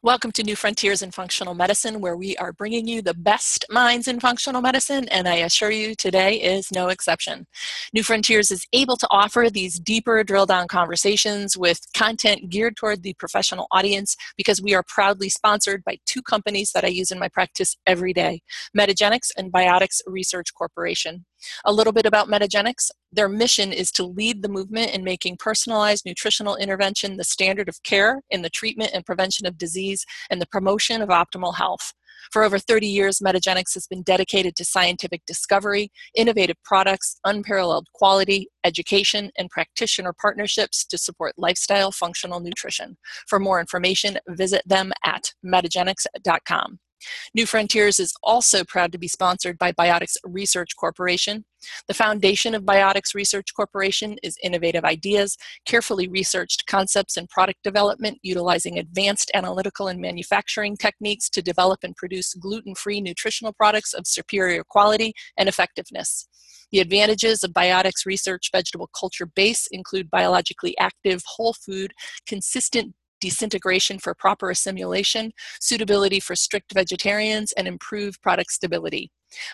Welcome to New Frontiers in Functional Medicine, where we are bringing you the best minds in functional medicine, and I assure you today is no exception. New Frontiers is able to offer these deeper drill down conversations with content geared toward the professional audience because we are proudly sponsored by two companies that I use in my practice every day Metagenics and Biotics Research Corporation. A little bit about Metagenics. Their mission is to lead the movement in making personalized nutritional intervention the standard of care in the treatment and prevention of disease and the promotion of optimal health. For over 30 years, Metagenics has been dedicated to scientific discovery, innovative products, unparalleled quality, education, and practitioner partnerships to support lifestyle functional nutrition. For more information, visit them at metagenics.com. New Frontiers is also proud to be sponsored by Biotics Research Corporation. The foundation of Biotics Research Corporation is innovative ideas, carefully researched concepts and product development utilizing advanced analytical and manufacturing techniques to develop and produce gluten free nutritional products of superior quality and effectiveness. The advantages of Biotics Research vegetable culture base include biologically active, whole food, consistent disintegration for proper assimilation, suitability for strict vegetarians, and improved product stability.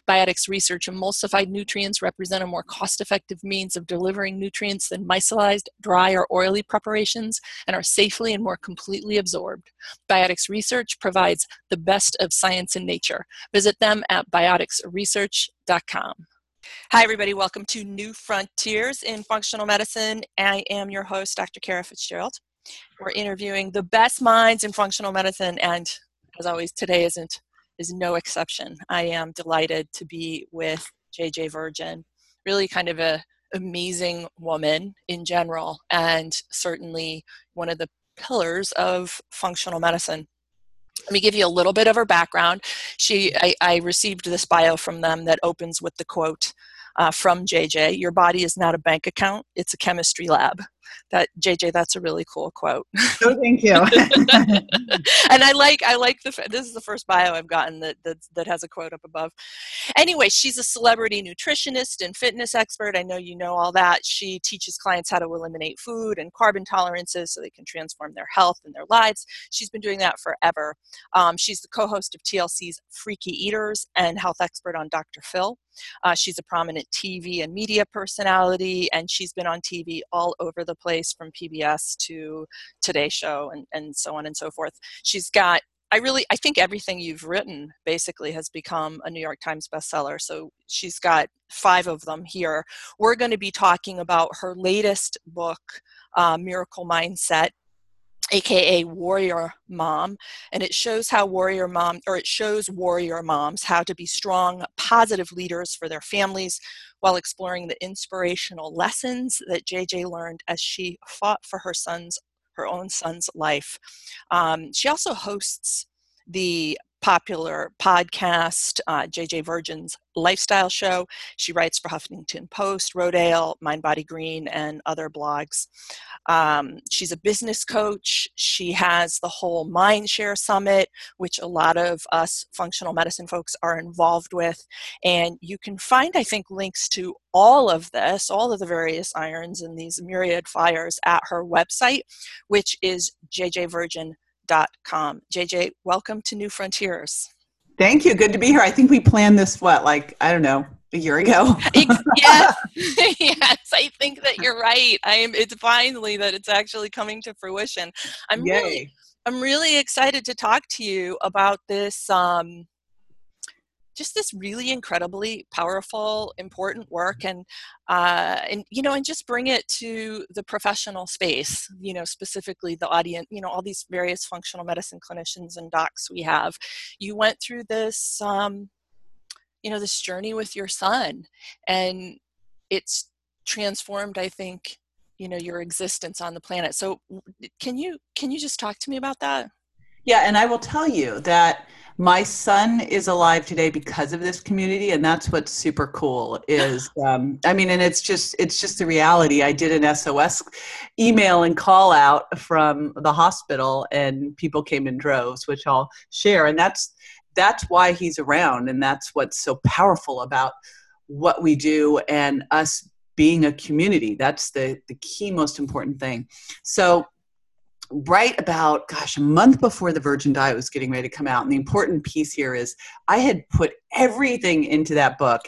Biotics Research emulsified nutrients represent a more cost effective means of delivering nutrients than micellized, dry, or oily preparations and are safely and more completely absorbed. Biotics Research provides the best of science and nature. Visit them at bioticsresearch.com. Hi, everybody. Welcome to New Frontiers in Functional Medicine. I am your host, Dr. Kara Fitzgerald. We're interviewing the best minds in functional medicine, and as always, today isn't is no exception. I am delighted to be with JJ Virgin, really kind of a amazing woman in general, and certainly one of the pillars of functional medicine. Let me give you a little bit of her background. She, I, I received this bio from them that opens with the quote uh, from JJ: "Your body is not a bank account; it's a chemistry lab." That JJ, that's a really cool quote. Oh, thank you. and I like I like the this is the first bio I've gotten that, that that has a quote up above. Anyway, she's a celebrity nutritionist and fitness expert. I know you know all that. She teaches clients how to eliminate food and carbon tolerances so they can transform their health and their lives. She's been doing that forever. Um, she's the co-host of TLC's Freaky Eaters and health expert on Dr. Phil. Uh, she's a prominent TV and media personality, and she's been on TV all over the place from PBS to Today Show and, and so on and so forth. She's got I really I think everything you've written basically has become a New York Times bestseller. So she's got five of them here. We're going to be talking about her latest book, uh, Miracle Mindset, aka warrior mom and it shows how warrior mom or it shows warrior moms how to be strong positive leaders for their families while exploring the inspirational lessons that jj learned as she fought for her son's her own son's life. Um, she also hosts the popular podcast, uh, JJ Virgin's Lifestyle Show. She writes for Huffington Post, Rodale, Mind Body Green, and other blogs. Um, she's a business coach. She has the whole Mindshare Summit, which a lot of us functional medicine folks are involved with. And you can find, I think, links to all of this, all of the various irons and these myriad fires at her website, which is jjvirgin.com com. JJ, welcome to New Frontiers. Thank you. Good to be here. I think we planned this, what, like, I don't know, a year ago? yes. yes, I think that you're right. I am, it's finally that it's actually coming to fruition. I'm Yay. really, I'm really excited to talk to you about this, um, just this really incredibly powerful important work and uh, and you know and just bring it to the professional space you know specifically the audience you know all these various functional medicine clinicians and docs we have. You went through this um, you know this journey with your son and it's transformed i think you know your existence on the planet. So can you can you just talk to me about that? Yeah and i will tell you that my son is alive today because of this community and that's what's super cool is um, i mean and it's just it's just the reality. I did an sos email and call out from the hospital and people came in droves which i'll share and that's that's why he's around and that's what's so powerful about what we do and us being a community. That's the the key most important thing. So right about gosh a month before the virgin diet was getting ready to come out and the important piece here is i had put everything into that book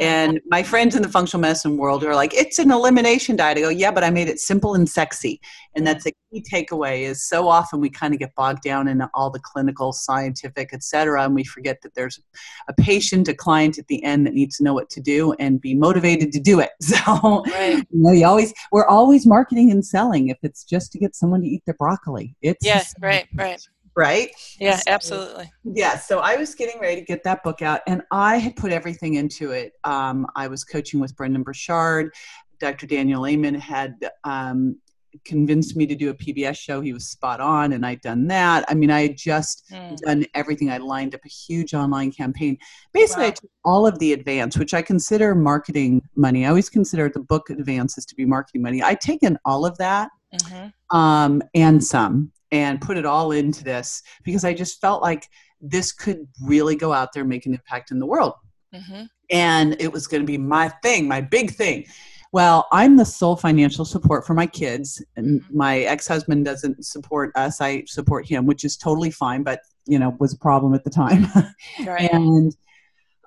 and my friends in the functional medicine world are like it's an elimination diet i go yeah but i made it simple and sexy and that's key takeaway is so often we kind of get bogged down in all the clinical scientific etc and we forget that there's a patient a client at the end that needs to know what to do and be motivated to do it so right. you know you always we're always marketing and selling if it's just to get someone to eat their broccoli it's yeah right right right? Yeah, so, absolutely. Yeah, so I was getting ready to get that book out, and I had put everything into it. Um, I was coaching with Brendon Burchard. Dr. Daniel Amen had um, convinced me to do a PBS show. He was spot on, and I'd done that. I mean, I had just mm. done everything. I lined up a huge online campaign. Basically, wow. I took all of the advance, which I consider marketing money. I always consider the book advances to be marketing money. I'd taken all of that mm-hmm. um, and some and put it all into this because I just felt like this could really go out there and make an impact in the world. Mm-hmm. And it was going to be my thing, my big thing. Well, I'm the sole financial support for my kids, and mm-hmm. my ex-husband doesn't support us. I support him, which is totally fine, but you know was a problem at the time. Right. and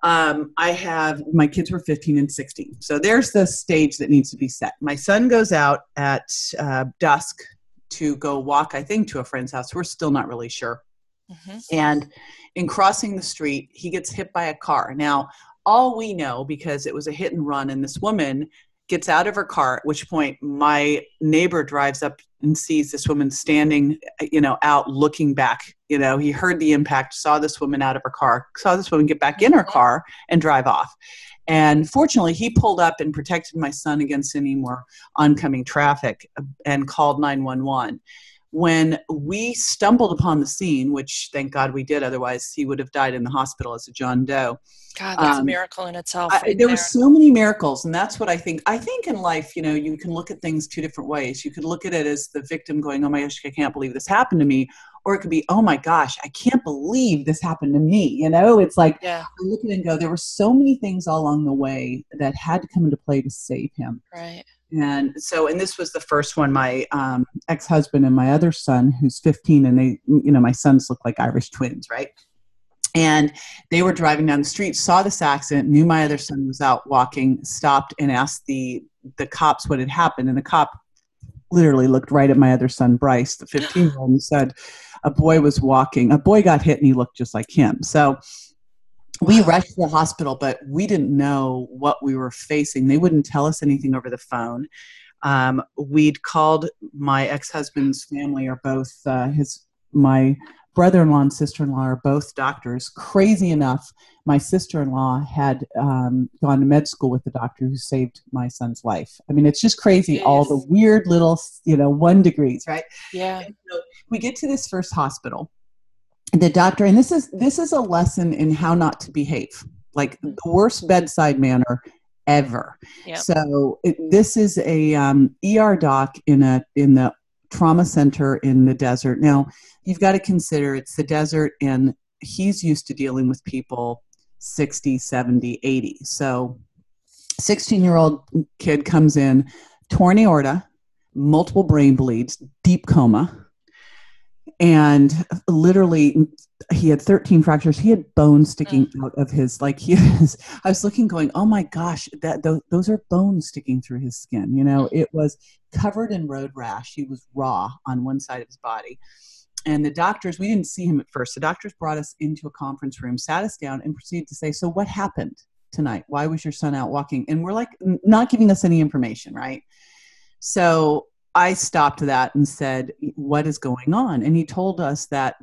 um, I have my kids were 15 and 16, so there's the stage that needs to be set. My son goes out at uh, dusk to go walk, I think, to a friend's house. We're still not really sure. Mm-hmm. And in crossing the street, he gets hit by a car. Now, all we know because it was a hit and run, and this woman gets out of her car at which point my neighbor drives up and sees this woman standing you know out looking back you know he heard the impact saw this woman out of her car saw this woman get back in her mm-hmm. car and drive off and fortunately he pulled up and protected my son against any more oncoming traffic and called 911 when we stumbled upon the scene, which thank God we did, otherwise he would have died in the hospital as a John Doe. God, that's um, a miracle in itself. Right I, there, there were so many miracles, and that's what I think. I think in life, you know, you can look at things two different ways. You could look at it as the victim going, "Oh my gosh, I can't believe this happened to me," or it could be, "Oh my gosh, I can't believe this happened to me." You know, it's like yeah. I look at it and go, "There were so many things all along the way that had to come into play to save him." Right and so and this was the first one my um, ex-husband and my other son who's 15 and they you know my sons look like irish twins right? And they were driving down the street saw this accident knew my other son was out walking stopped and asked the the cops what had happened. And the cop literally looked right at my other son bryce the 15 year old and said a boy was walking a boy got hit and he looked just like him. So we rushed to the hospital, but we didn't know what we were facing. They wouldn't tell us anything over the phone. Um, we'd called my ex-husband's family, or both uh, his my brother-in-law and sister-in-law are both doctors. Crazy enough, my sister-in-law had um, gone to med school with the doctor who saved my son's life. I mean, it's just crazy. Yes. All the weird little, you know, one degrees, right? Yeah. So we get to this first hospital the doctor and this is this is a lesson in how not to behave like the worst bedside manner ever. Yep. so it, this is a um, er doc in a in the trauma center in the desert. Now you've got to consider it's the desert and he's used to dealing with people 60 70 80 so 16 year old kid comes in torn aorta multiple brain bleeds deep coma and literally he had 13 fractures. He had bones sticking mm. out of his like he is i was looking going oh my gosh that those, those are bones sticking through his skin. You know it was covered in road rash. He was raw on one side of his body. And the doctors we didn't see him at first. The doctors brought us into a conference room sat us down and proceeded to say so what happened tonight? Why was your son out walking? And we're like not giving us any information right? So I stopped that and said, What is going on? And he told us that,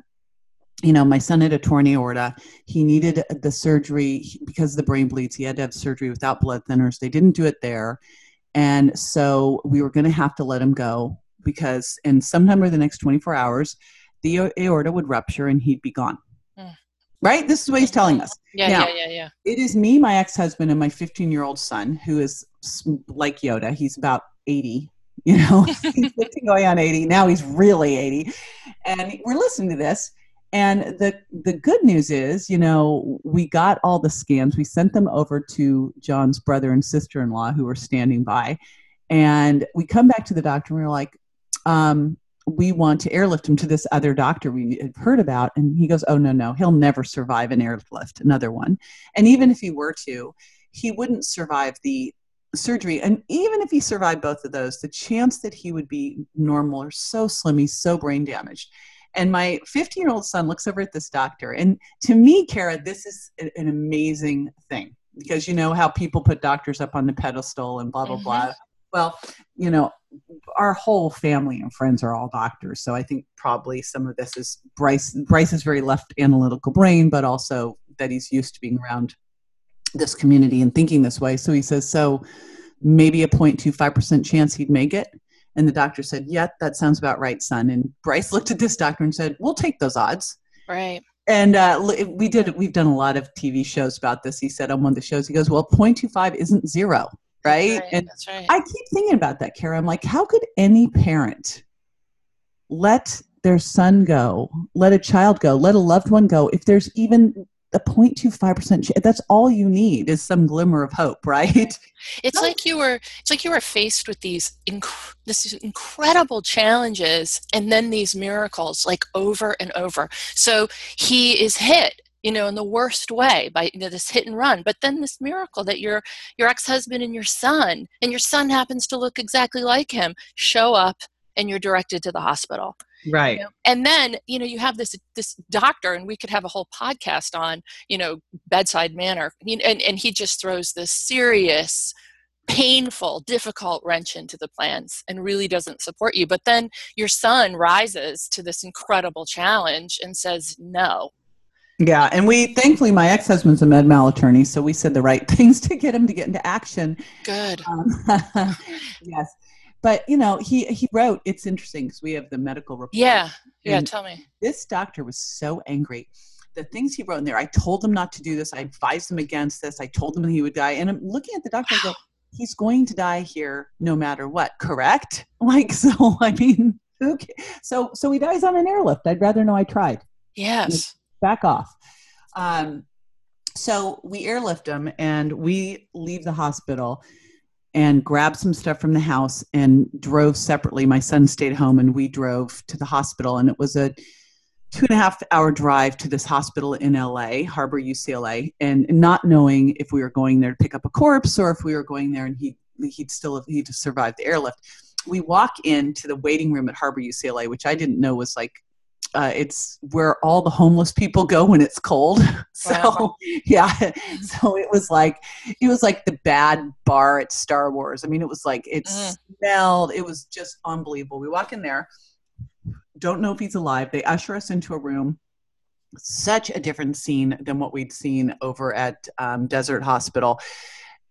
you know, my son had a torn aorta. He needed the surgery because the brain bleeds. He had to have surgery without blood thinners. They didn't do it there. And so we were going to have to let him go because, in sometime over the next 24 hours, the aorta would rupture and he'd be gone. Mm. Right? This is what he's telling us. Yeah, now, yeah, yeah, yeah. It is me, my ex husband, and my 15 year old son who is like Yoda. He's about 80 you know he's going on 80 now he's really 80 and we're listening to this. And the the good news is you know we got all the scans we sent them over to john's brother and sister-in-law who were standing by. And we come back to the doctor and we are like um, we want to airlift him to this other doctor we had heard about. And he goes, Oh, no, no, he'll never survive an airlift, another one. And even if he were to, he wouldn't survive the surgery. And even if he survived both of those, the chance that he would be normal are so slim, he's so brain damaged. And my 15 year old son looks over at this doctor. And to me, Kara, this is an amazing thing because you know how people put doctors up on the pedestal and blah, blah, mm-hmm. blah. Well, you know, our whole family and friends are all doctors. So I think probably some of this is Bryce. Bryce is very left analytical brain, but also that he's used to being around this community and thinking this way. So he says, so maybe a 0.25% chance he'd make it. And the doctor said, yeah, that sounds about right, son. And Bryce looked at this doctor and said, we'll take those odds. Right. And uh, we did, we've done a lot of TV shows about this. He said on one of the shows, he goes, well, 0.25 isn't zero. Right? right and that's right. I keep thinking about that, Kara. I'm like, how could any parent let their son go, let a child go, let a loved one go if there's even a 0.25% that's all you need is some glimmer of hope right? It's like you were it's like you were faced with these inc- this incredible challenges and then these miracles like over and over. So he is hit you know in the worst way by you know, this hit and run but then this miracle that your your ex-husband and your son and your son happens to look exactly like him show up and you're directed to the hospital right you know? and then you know you have this this doctor and we could have a whole podcast on you know bedside manner and, and he just throws this serious painful difficult wrench into the plans and really doesn't support you but then your son rises to this incredible challenge and says no yeah, and we thankfully my ex husband's a med mal attorney, so we said the right things to get him to get into action. Good. Um, yes, but you know he he wrote it's interesting because we have the medical report. Yeah. Yeah tell me. this doctor was so angry. The things he wrote in there i told him not to do this. I advised him against this. I told him he would die. And i'm looking at the doctor wow. go he's going to die here no matter what. Correct? Like so i mean okay so so he dies on an airlift. I'd rather know i tried. Yes. Back off. Um so we airlift him and we leave the hospital and grabbed some stuff from the house and drove separately. My son stayed home and we drove to the hospital. And it was a two and a half hour drive to this hospital in LA, Harbor UCLA, and not knowing if we were going there to pick up a corpse or if we were going there and he, he'd still have, he'd survived the airlift. We walk into the waiting room at Harbor UCLA, which I didn't know was like uh, it's where all the homeless people go when it's cold. So wow. yeah, so it was like it was like the bad bar at Star Wars. I mean, it was like it mm. smelled. It was just unbelievable. We walk in there, don't know if he's alive. They usher us into a room. Such a different scene than what we'd seen over at um, Desert Hospital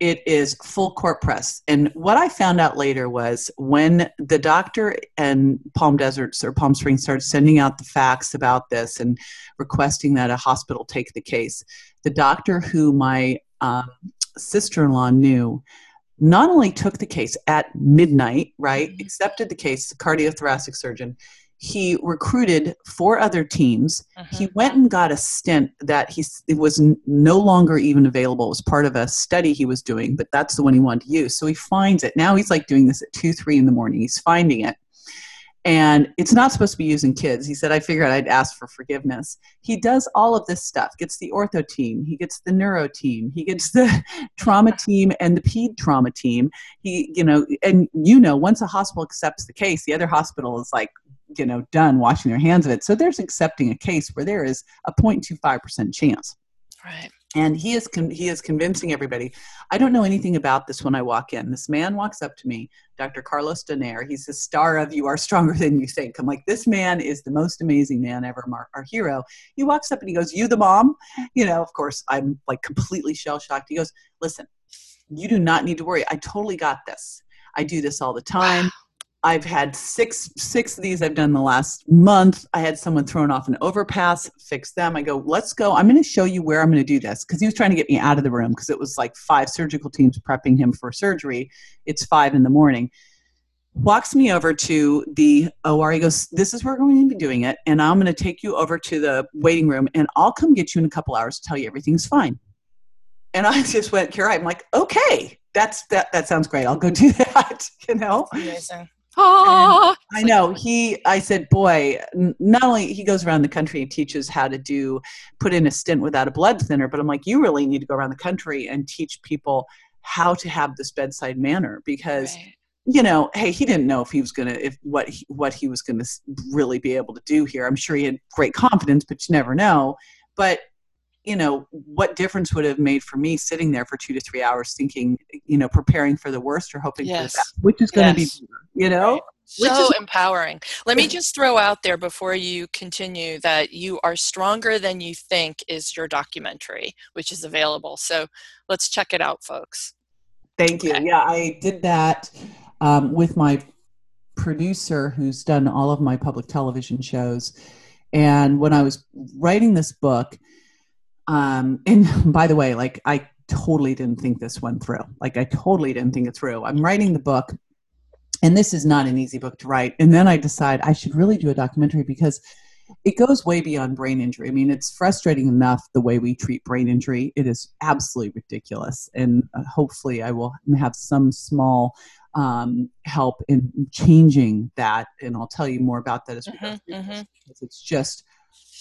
it is full court press. And what I found out later was when the doctor and Palm Deserts or Palm Springs started sending out the facts about this and requesting that a hospital take the case, the doctor who my um, sister in law knew not only took the case at midnight, right, mm-hmm. accepted the case, the cardiothoracic surgeon, he recruited four other teams. Uh-huh. He went and got a stent that he it was no longer even available. It was part of a study he was doing, but that's the one he wanted to use. So he finds it. Now he's like doing this at two, three in the morning. He's finding it. And it's not supposed to be using kids. He said, I figured I'd ask for forgiveness. He does all of this stuff, gets the ortho team, he gets the neuro team, he gets the trauma team and the ped trauma team. He, you know, and you know, once a hospital accepts the case, the other hospital is like, you know done washing their hands of it. So there's accepting a case where there is a 0.25% chance. Right. And he is con- he is convincing everybody. I don't know anything about this when i walk in. This man walks up to me dr carlos Donayre. He's the star of you are stronger than you think. I'm like this man is the most amazing man ever our, our hero. He walks up and he goes you the mom? You know of course i'm like completely shell shocked he goes listen you do not need to worry. I totally got this. I do this all the time I've had six six of these I've done the last month. I had someone thrown off an overpass, fix them. I go, let's go. I'm going to show you where I'm going to do this because he was trying to get me out of the room because it was like five surgical teams prepping him for surgery. It's five in the morning. Walks me over to the oh, OR. He goes, "This is where we're going to be doing it, and I'm going to take you over to the waiting room, and I'll come get you in a couple hours to tell you everything's fine." And I just went, "Kara," I'm like, "Okay, that's that. That sounds great. I'll go do that." You know. Amazing Oh, I know. He, I said, boy, not only he goes around the country and teaches how to do, put in a stent without a blood thinner, but I'm like, you really need to go around the country and teach people how to have this bedside manner because. Right. You know, hey, he didn't know if he was gonna, if what he, what he was gonna really be able to do here. I'm sure he had great confidence, but you never know. But you know, what difference would have made for me sitting there for two to three hours thinking, you know, preparing for the worst or hoping yes. for the best, which is going to yes. be, you know? Right. So is- empowering. Let me just throw out there before you continue that you are stronger than you think is your documentary, which is available. So let's check it out, folks. Thank you. Okay. Yeah, I did that um, with my producer who's done all of my public television shows. And when I was writing this book, um, and by the way, like I totally didn't think this one through. Like I totally didn't think it through. I'm writing the book, and this is not an easy book to write. And then I decide I should really do a documentary because it goes way beyond brain injury. I mean, it's frustrating enough the way we treat brain injury. It is absolutely ridiculous. And uh, hopefully, I will have some small um, help in changing that. And I'll tell you more about that as we mm-hmm, go mm-hmm. It's just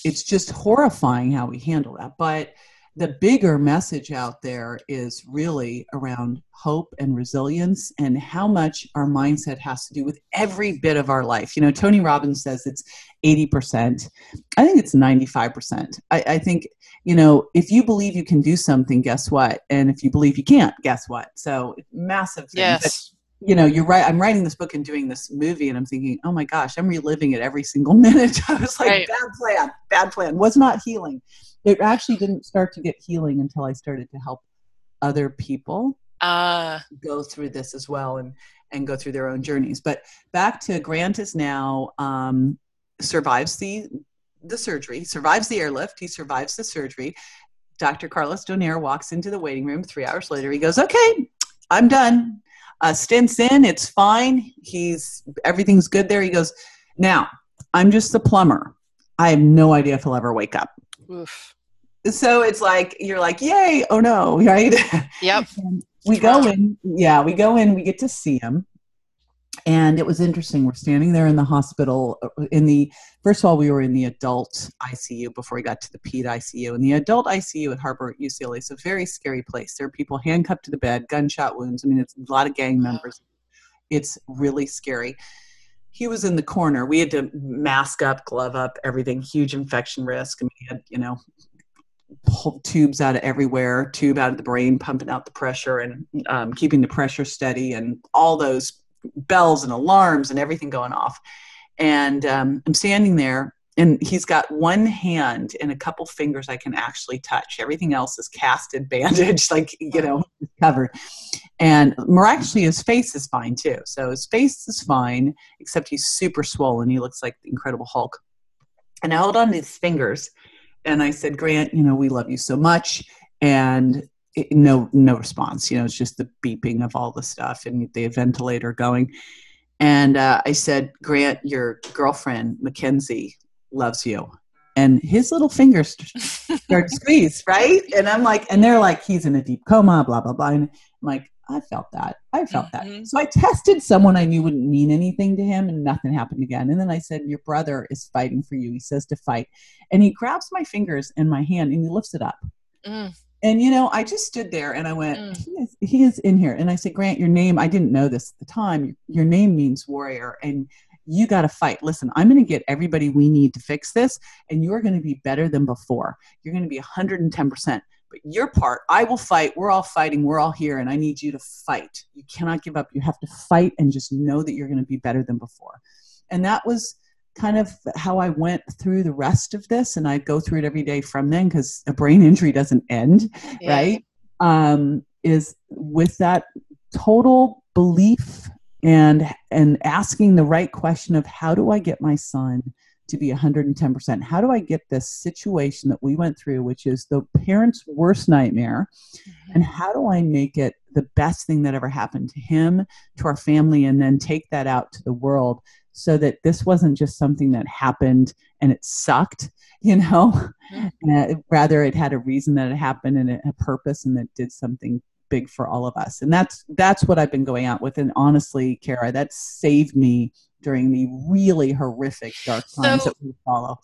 it's just horrifying how we handle that. But the bigger message out there is really around hope and resilience and how much our mindset has to do with every bit of our life. You know, Tony Robbins says it's 80%. I think it's 95%. I, I think, you know, if you believe you can do something, guess what? And if you believe you can't, guess what? So massive. Yes. You know, you're right. I'm writing this book and doing this movie, and I'm thinking, oh my gosh, I'm reliving it every single minute. I was like, right. bad plan, bad plan. Was not healing. It actually didn't start to get healing until I started to help other people uh. go through this as well and and go through their own journeys. But back to Grant is now um, survives the the surgery, survives the airlift, he survives the surgery. Dr. Carlos Donayre walks into the waiting room three hours later. He goes, "Okay, I'm done." Uh, stent's in, it's fine. He's everything's good there. He goes, now I'm just the plumber. I have no idea if he'll ever wake up. Oof. So it's like you're like, yay! Oh no, right? Yep. we go in. Yeah, we go in. We get to see him, and it was interesting. We're standing there in the hospital. Uh, in the first of all, we were in the adult ICU before we got to the ped ICU. And the adult ICU at Harbor UCLA is a very scary place. There are people handcuffed to the bed, gunshot wounds. I mean, it's a lot of gang members. It's really scary. He was in the corner. We had to mask up, glove up, everything. Huge infection risk. I mean, he had you know pull tubes out of everywhere, tube out of the brain, pumping out the pressure and um, keeping the pressure steady, and all those bells and alarms and everything going off. And um, I'm standing there, and he's got one hand and a couple fingers I can actually touch. Everything else is casted, bandaged, like, you know, covered. And miraculously, his face is fine too. So his face is fine, except he's super swollen. He looks like the Incredible Hulk. And I held on to his fingers and I said, Grant, you know, we love you so much. And it, no no response you know it's just the beeping of all the stuff and the ventilator going and uh, i said grant your girlfriend mackenzie loves you. And his little fingers start to squeeze right? And i'm like and they're like he's in a deep coma blah blah blah. And i'm like i felt that. I felt mm-hmm. that so i tested someone i knew wouldn't mean anything to him and nothing happened again. And then i said your brother is fighting for you. He says to fight. And he grabs my fingers in my hand and he lifts it up. Mm and you know i just stood there and i went mm. he, is, he is in here. And i said grant your name i didn't know this at the time your name means warrior and you got to fight. Listen i'm going to get everybody we need to fix this and you're going to be better than before. You're going to be 110% but your part i will fight. We're all fighting. We're all here and i need you to fight. You cannot give up. You have to fight and just know that you're going to be better than before. And that was kind of how I went through the rest of this, and I go through it every day from then because a brain injury doesn't end, yeah. right? Um, is with that total belief and and asking the right question of how do I get my son to be 110%? How do I get this situation that we went through, which is the parent's worst nightmare, mm-hmm. and how do I make it the best thing that ever happened to him, to our family, and then take that out to the world so that this wasn't just something that happened and it sucked, you know, mm-hmm. uh, rather it had a reason that it happened and a purpose and it did something big for all of us. And that's that's what I've been going out with. And honestly, Kara, that saved me during the really horrific dark times so that we follow.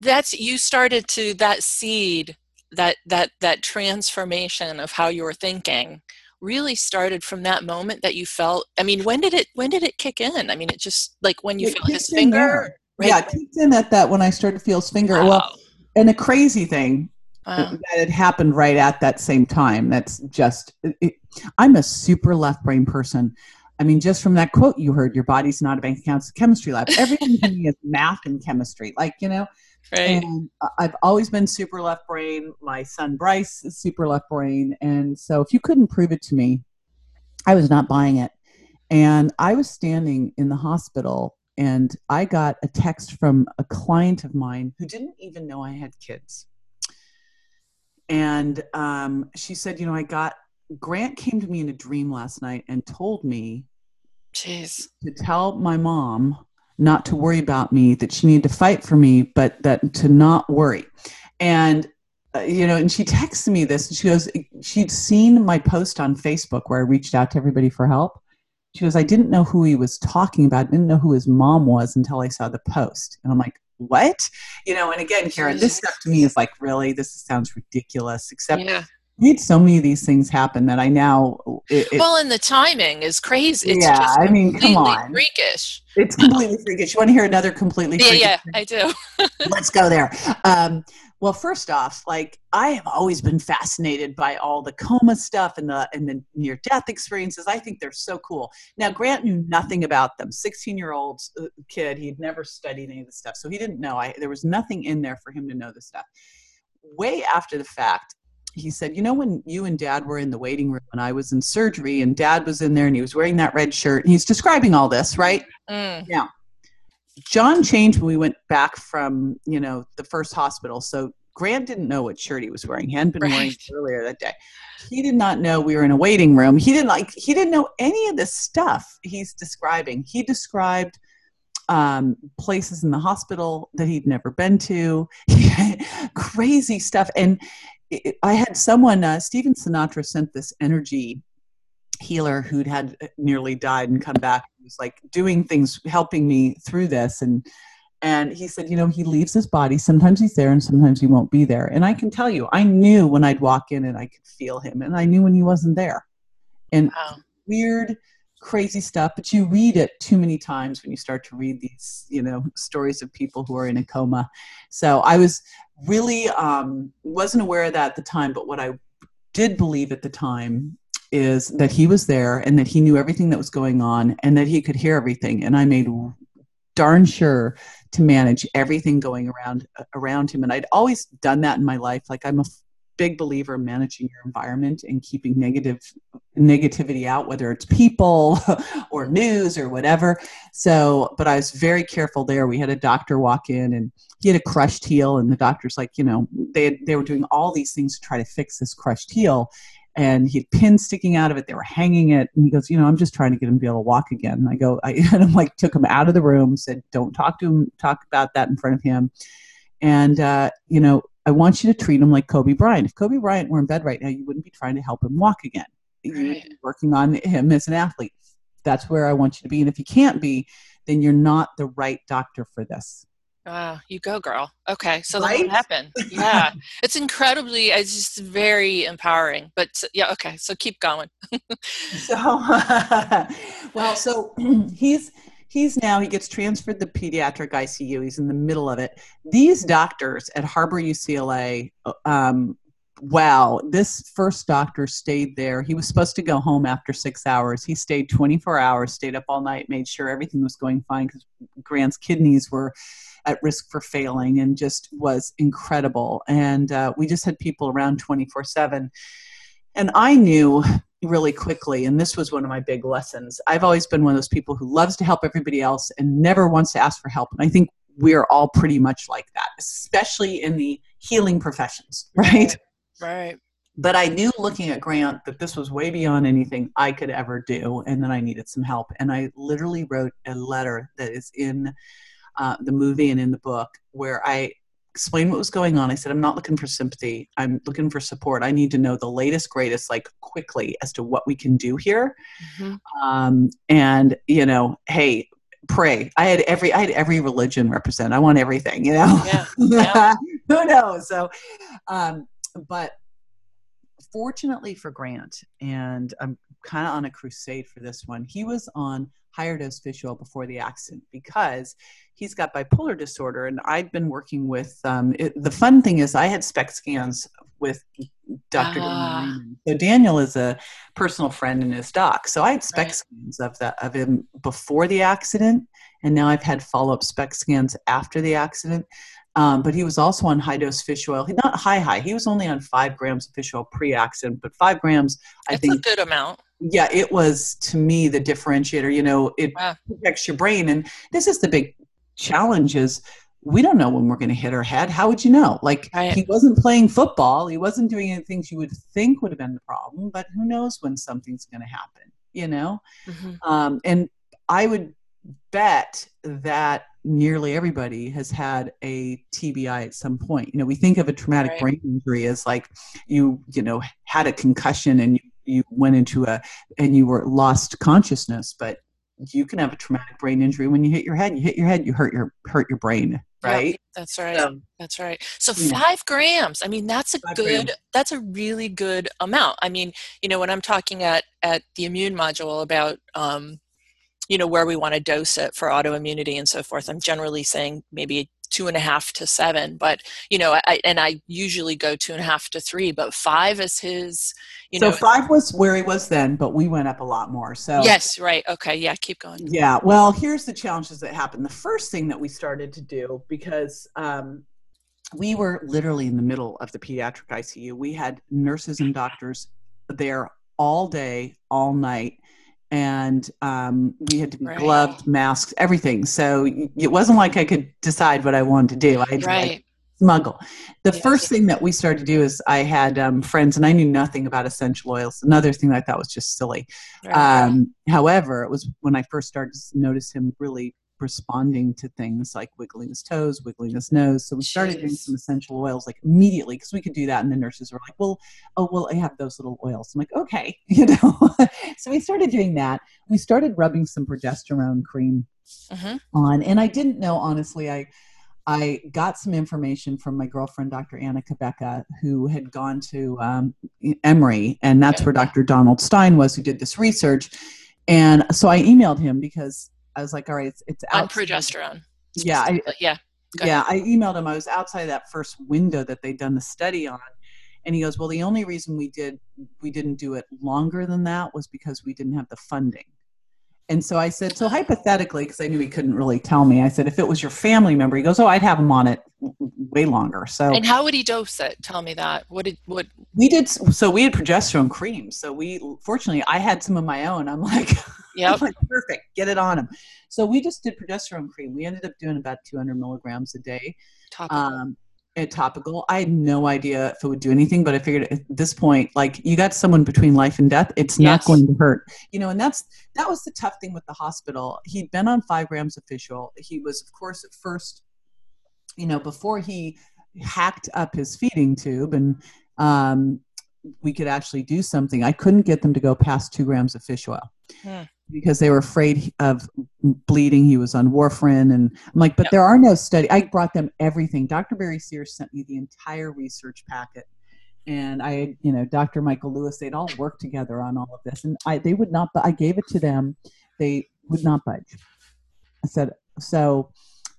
That's you started to that seed that that that transformation of how you were thinking really started from that moment that you felt i mean when did it when did it kick in i mean it just like when you it feel his finger right? yeah it kicked in at that when i started to feel his finger wow. well and a crazy thing wow. that it happened right at that same time that's just it, i'm a super left brain person I mean, just from that quote you heard, your body's not a bank account, it's a chemistry lab. Everything to me is math and chemistry. Like, you know, Right. And I've always been super left brain. My son Bryce is super left brain. And so if you couldn't prove it to me, I was not buying it. And I was standing in the hospital and I got a text from a client of mine who didn't even know I had kids. And um, she said, You know, I got Grant came to me in a dream last night and told me Jeez. to tell my mom not to worry about me, that she needed to fight for me, but that to not worry. And uh, you know, and she texted me this, and she goes, she'd seen my post on Facebook where I reached out to everybody for help. She goes, I didn't know who he was talking about, I didn't know who his mom was until I saw the post. And I'm like, what? You know, and again, Karen, this stuff to me is like, really, this sounds ridiculous, except yeah need so many of these things happen that I now. It, it, well, and the timing is crazy. It's yeah, I mean, come on, freakish. It's completely freakish. You want to hear another completely? Freakish? Yeah, yeah, I do. Let's go there. Um, well, first off, like I have always been fascinated by all the coma stuff and the and the near death experiences. I think they're so cool. Now, Grant knew nothing about them. Sixteen year old uh, kid, he'd never studied any of the stuff, so he didn't know. I there was nothing in there for him to know the stuff. Way after the fact, he said, You know, when you and dad were in the waiting room and I was in surgery, and dad was in there and he was wearing that red shirt, and he's describing all this, right? Mm. Now, John changed when we went back from, you know, the first hospital. So Grant didn't know what shirt he was wearing. He hadn't been right. wearing it earlier that day. He did not know we were in a waiting room. He didn't like he didn't know any of this stuff he's describing. He described um, places in the hospital that he'd never been to, crazy stuff. And I had someone, uh, Stephen Sinatra sent this energy healer who'd had uh, nearly died and come back. He was like doing things, helping me through this. And, and he said, you know, he leaves his body. Sometimes he's there and sometimes he won't be there. And I can tell you, I knew when I'd walk in and I could feel him and I knew when he wasn't there. And wow. weird, crazy stuff, but you read it too many times when you start to read these, you know, stories of people who are in a coma. So I was really um, wasn't aware of that at the time, but what I did believe at the time is that he was there and that he knew everything that was going on and that he could hear everything. And I made darn sure to manage everything going around around him. And I'd always done that in my life. Like I'm a big believer in managing your environment and keeping negative negativity out whether it's people or news or whatever. So but i was very careful there. We had a doctor walk in and he had a crushed heel and the doctor's like you know they had, they were doing all these things to try to fix this crushed heel and he had pins sticking out of it. They were hanging it. And he goes you know i'm just trying to get him to be able to walk again. And i go i and i'm like took him out of the room said don't talk to him talk about that in front of him. And uh, you know I want you to treat him like Kobe Bryant. If Kobe Bryant were in bed right now, you wouldn't be trying to help him walk again. You're working on him as an athlete. That's where I want you to be. And if you can't be, then you're not the right doctor for this. Wow, you go, girl. Okay, so right? what happened? Yeah, it's incredibly, it's just very empowering. But yeah, okay, so keep going. so, well, so he's he's now he gets transferred to pediatric ICU. He's in the middle of it. These doctors at Harbor UCLA, um, wow, this first doctor stayed there. He was supposed to go home after six hours. He stayed 24 hours, stayed up all night, made sure everything was going fine because Grant's kidneys were at risk for failing and just was incredible. And uh, we just had people around 24 7. And I knew really quickly, and this was one of my big lessons. I've always been one of those people who loves to help everybody else and never wants to ask for help. And I think we're all pretty much like that, especially in the healing professions, right? Right. But I knew looking at Grant that this was way beyond anything I could ever do, and that I needed some help. And I literally wrote a letter that is in uh, the movie and in the book where I explained what was going on. I said, I'm not looking for sympathy. I'm looking for support. I need to know the latest, greatest, like quickly as to what we can do here. Mm-hmm. Um, and, you know, hey, pray. I had every I had every religion represented. I want everything, you know. Yeah. yeah. Who knows? So um, but fortunately for Grant, and I'm kind of on a crusade for this one, he was on higher dose fish oil before the accident because he's got bipolar disorder. And I'd been working with um, it, the fun thing is, I had SPECT scans with Dr. Ah. So Daniel is a personal friend and his doc. So I had SPECT right. scans of that of him before the accident, and now I've had follow up SPECT scans after the accident. Um, but he was also on high dose fish oil. He, not high high. He was only on five grams of fish oil pre accident, but five grams. I That's think a good amount. Yeah, it was to me the differentiator. You know, it wow. protects your brain, and this is the big challenge: is we don't know when we're going to hit our head. How would you know? Like right. he wasn't playing football. He wasn't doing any things you would think would have been the problem. But who knows when something's going to happen? You know, mm-hmm. um, and I would bet that nearly everybody has had a TBI at some point. You know, we think of a traumatic right. brain injury as like you, you know, had a concussion and you, you went into a and you were lost consciousness, but you can have a traumatic brain injury when you hit your head. You hit your head, you hurt your hurt your brain, right? Yeah, that's right. That's right. So yeah. five grams. I mean, that's a five good. Grams. That's a really good amount. I mean, you know, when I'm talking at at the immune module about um, you know where we want to dose it for autoimmunity and so forth i'm generally saying maybe two and a half to seven but you know I, and i usually go two and a half to three but five is his you know so know five was where he was then but we went up a lot more so yes right okay yeah keep going. Yeah well here's the challenges that happened. The first thing that we started to do because um, we were literally in the middle of the pediatric icu we had nurses and doctors there all day all night and um, we had to be right. gloved, masks, everything. So it wasn't like I could decide what I wanted to do. I had right. to like, smuggle. The yes. first thing that we started to do is I had um, friends, and I knew nothing about essential oils. Another thing I thought was just silly. Right. Um, however, it was when I first started to notice him really responding to things like wiggling his toes, wiggling his nose. So we started Jeez. doing some essential oils like immediately because we could do that. And the nurses were like, well, oh, well, I have those little oils. I'm like, okay, you know. so we started doing that. We started rubbing some progesterone cream uh-huh. on. And I didn't know, honestly, I. I got some information from my girlfriend, Dr. Anna Cabeca, who had gone to um, Emory, and that's where Dr. Donald Stein was, who did this research. And so I emailed him because I was like, all right, it's, it's on progesterone. Yeah. I, yeah. Yeah. I emailed him. I was outside that first window that they'd done the study on. And he goes, well, the only reason we did, we didn't do it longer than that was because we didn't have the funding. And so I said, so hypothetically, because I knew he couldn't really tell me, I said, if it was your family member, he goes, oh, I'd have him on it way longer. So and how would he dose it? Tell me that. What did what we did? So we had progesterone cream. So we fortunately, I had some of my own. I'm like, yeah, like, perfect, get it on him. So we just did progesterone cream. We ended up doing about 200 milligrams a day. Topical. Um, a topical. I had no idea if it would do anything, but I figured at this point, like you got someone between life and death, it's yes. not going to hurt. You know, and that's that was the tough thing with the hospital. He'd been on five grams of fish oil. He was, of course, at first, you know, before he hacked up his feeding tube and um, we could actually do something. I couldn't get them to go past two grams of fish oil. Hmm because they were afraid of bleeding. He was on warfarin, and I'm like, but there are no study. I brought them everything. Dr. Barry Sears sent me the entire research packet, and I, you know, Dr. Michael Lewis, they'd all worked together on all of this, and I, they would not. But I gave it to them, they would not budge. I said, so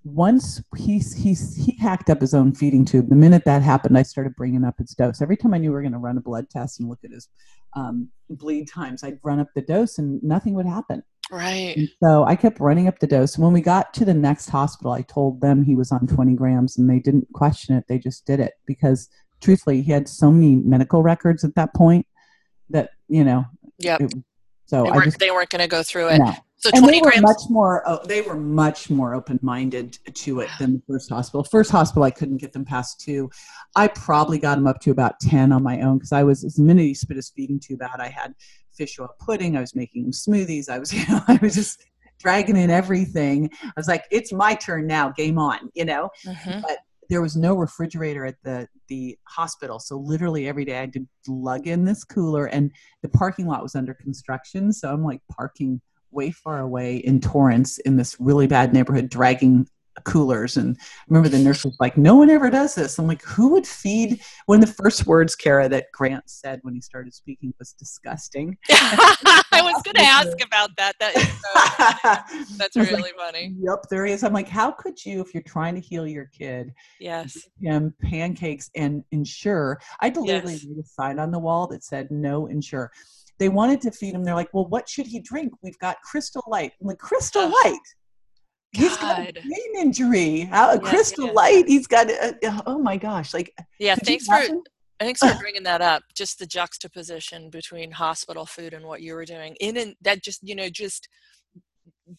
once he he he hacked up his own feeding tube. The minute that happened, I started bringing up its dose. Every time I knew we were going to run a blood test and look at his um, bleed times, I'd run up the dose, and nothing would happen. Right. And so I kept running up the dose. When we got to the next hospital, I told them he was on 20 grams, and they didn't question it. They just did it because, truthfully, he had so many medical records at that point that you know. Yeah. So they weren't, just, they weren't going to go through it. No. So and they were grams. much more. Uh, they were much more open-minded to it than the first hospital. First hospital, I couldn't get them past two. I probably got them up to about ten on my own because I was as minute he spit feeding tube out, I had fish oil pudding. I was making smoothies. I was, you know, I was just dragging in everything. I was like, it's my turn now. Game on, you know. Mm-hmm. But there was no refrigerator at the the hospital. So literally every day i had to lug in this cooler and the parking lot was under construction. So i'm like parking way far away in torrance in this really bad neighborhood dragging coolers and I remember the nurse was like no one ever does this. I'm like who would feed? One of the first words kara that grant said when he started speaking was disgusting. I was going to ask about that. That is so that's really like, funny. Yep there he is. I'm like how could you if you're trying to heal your kid yes. him pancakes and ensure i deliberately yes. made a sign on the wall that said no ensure they wanted to feed him. They're like well what should he drink? We've got crystal light. I'm like crystal light He's got a brain injury. a crystal yeah. light. He's got. A, oh my gosh! Like. Yeah. Thanks for. Thanks for bringing that up. Just the juxtaposition between hospital food and what you were doing. In and that just you know just